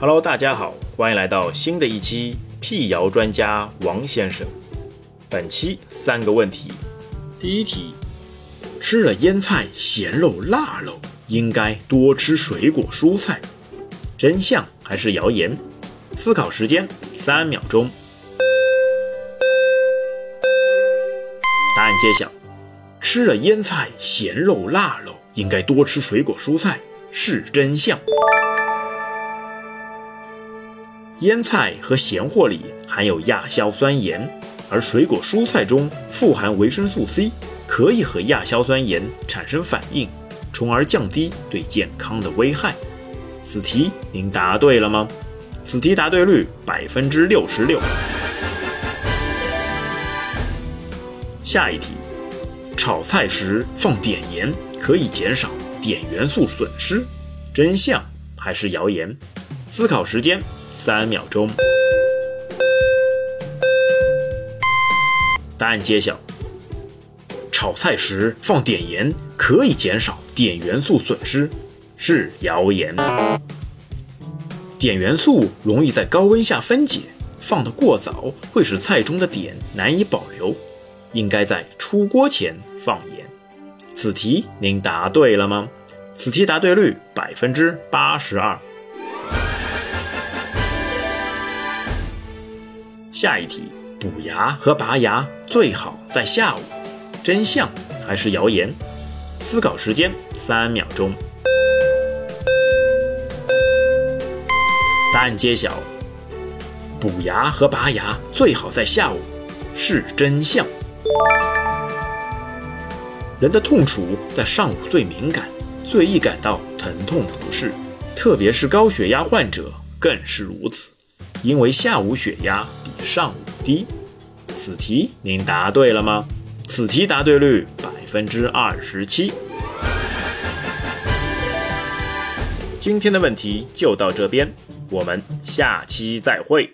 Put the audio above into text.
Hello，大家好，欢迎来到新的一期辟谣专家王先生。本期三个问题，第一题：吃了腌菜、咸肉、腊肉，应该多吃水果蔬菜，真相还是谣言？思考时间三秒钟。答案揭晓：吃了腌菜、咸肉、腊肉，应该多吃水果蔬菜，是真相。腌菜和咸货里含有亚硝酸盐，而水果蔬菜中富含维生素 C，可以和亚硝酸盐产生反应，从而降低对健康的危害。此题您答对了吗？此题答对率百分之六十六。下一题，炒菜时放碘盐可以减少碘元素损失，真相还是谣言？思考时间。三秒钟，答案揭晓。炒菜时放碘盐可以减少碘元素损失，是谣言。碘元素容易在高温下分解，放得过早会使菜中的碘难以保留，应该在出锅前放盐。此题您答对了吗？此题答对率百分之八十二。下一题，补牙和拔牙最好在下午，真相还是谣言？思考时间三秒钟。答案揭晓，补牙和拔牙最好在下午，是真相。人的痛楚在上午最敏感，最易感到疼痛不适，特别是高血压患者更是如此。因为下午血压比上午低，此题您答对了吗？此题答对率百分之二十七。今天的问题就到这边，我们下期再会。